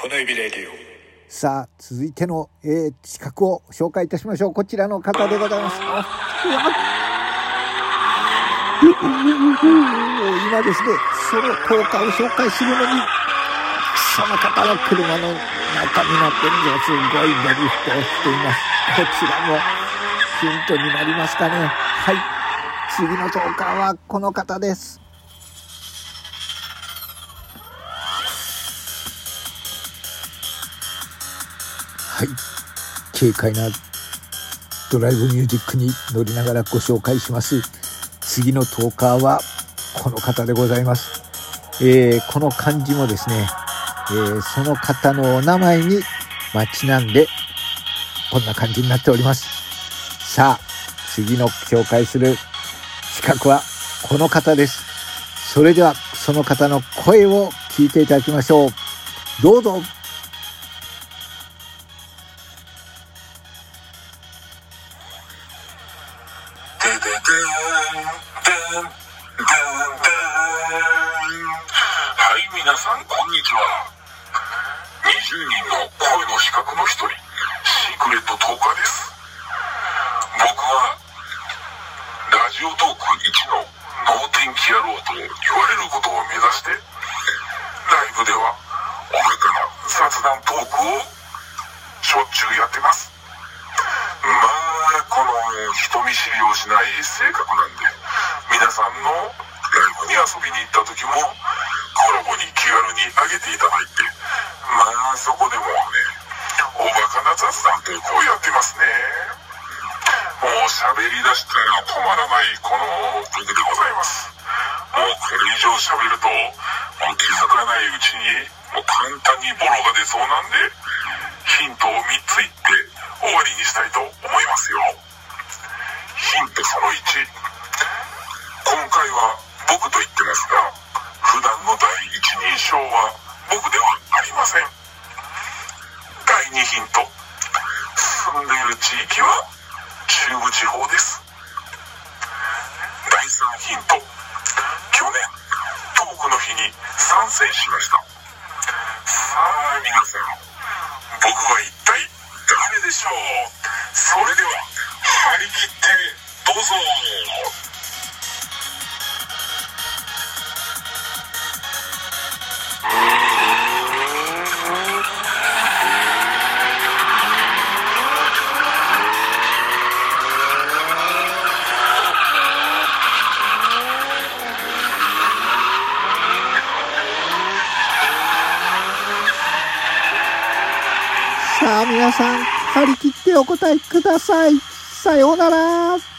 この指レディオさあ、続いての、えー、資格を紹介いたしましょう。こちらの方でございます。今ですね、その10日を紹介するのに、その方の車の中になってるんですごいドリフトをしています。こちらもヒントになりますかね。はい。次の10日はこの方です。はい。軽快なドライブミュージックに乗りながらご紹介します。次のトーカーはこの方でございます。えーこの漢字もですね、えーその方のお名前にまちなんで、こんな感じになっております。さあ、次の紹介する資格はこの方です。それでは、その方の声を聞いていただきましょう。どうぞ。はい皆さんこんにちは。20人の声の資格の一人シークレットトーカーです僕はラジオトーク1の能天気野郎と言われることを目指してライブではおバカな雑談トークをしょっちゅうやってますまあこの人見知りをない性格なんで皆さんのライブに遊びに行った時もコラボに気軽に上げていただいてまあそこでもねおバカな雑談トークをやってますね。もう喋り出したら止まらないこの僕でございます。もうこれ以上喋るともう気づかないうちにもう簡単にボロが出そうなんでヒントを3つ言って終わりにしたいと思いますよ。ヒントその1今回は僕と言ってますが普段の第一人称は僕ではありません。第2ヒント。住んでいる地域は中部地方です。第3ヒント。去年トークの日に参戦しました。さあ皆さん僕は一体誰でしょう？それでは張り切ってさあ皆さん、張り切ってお答えください。さようなら。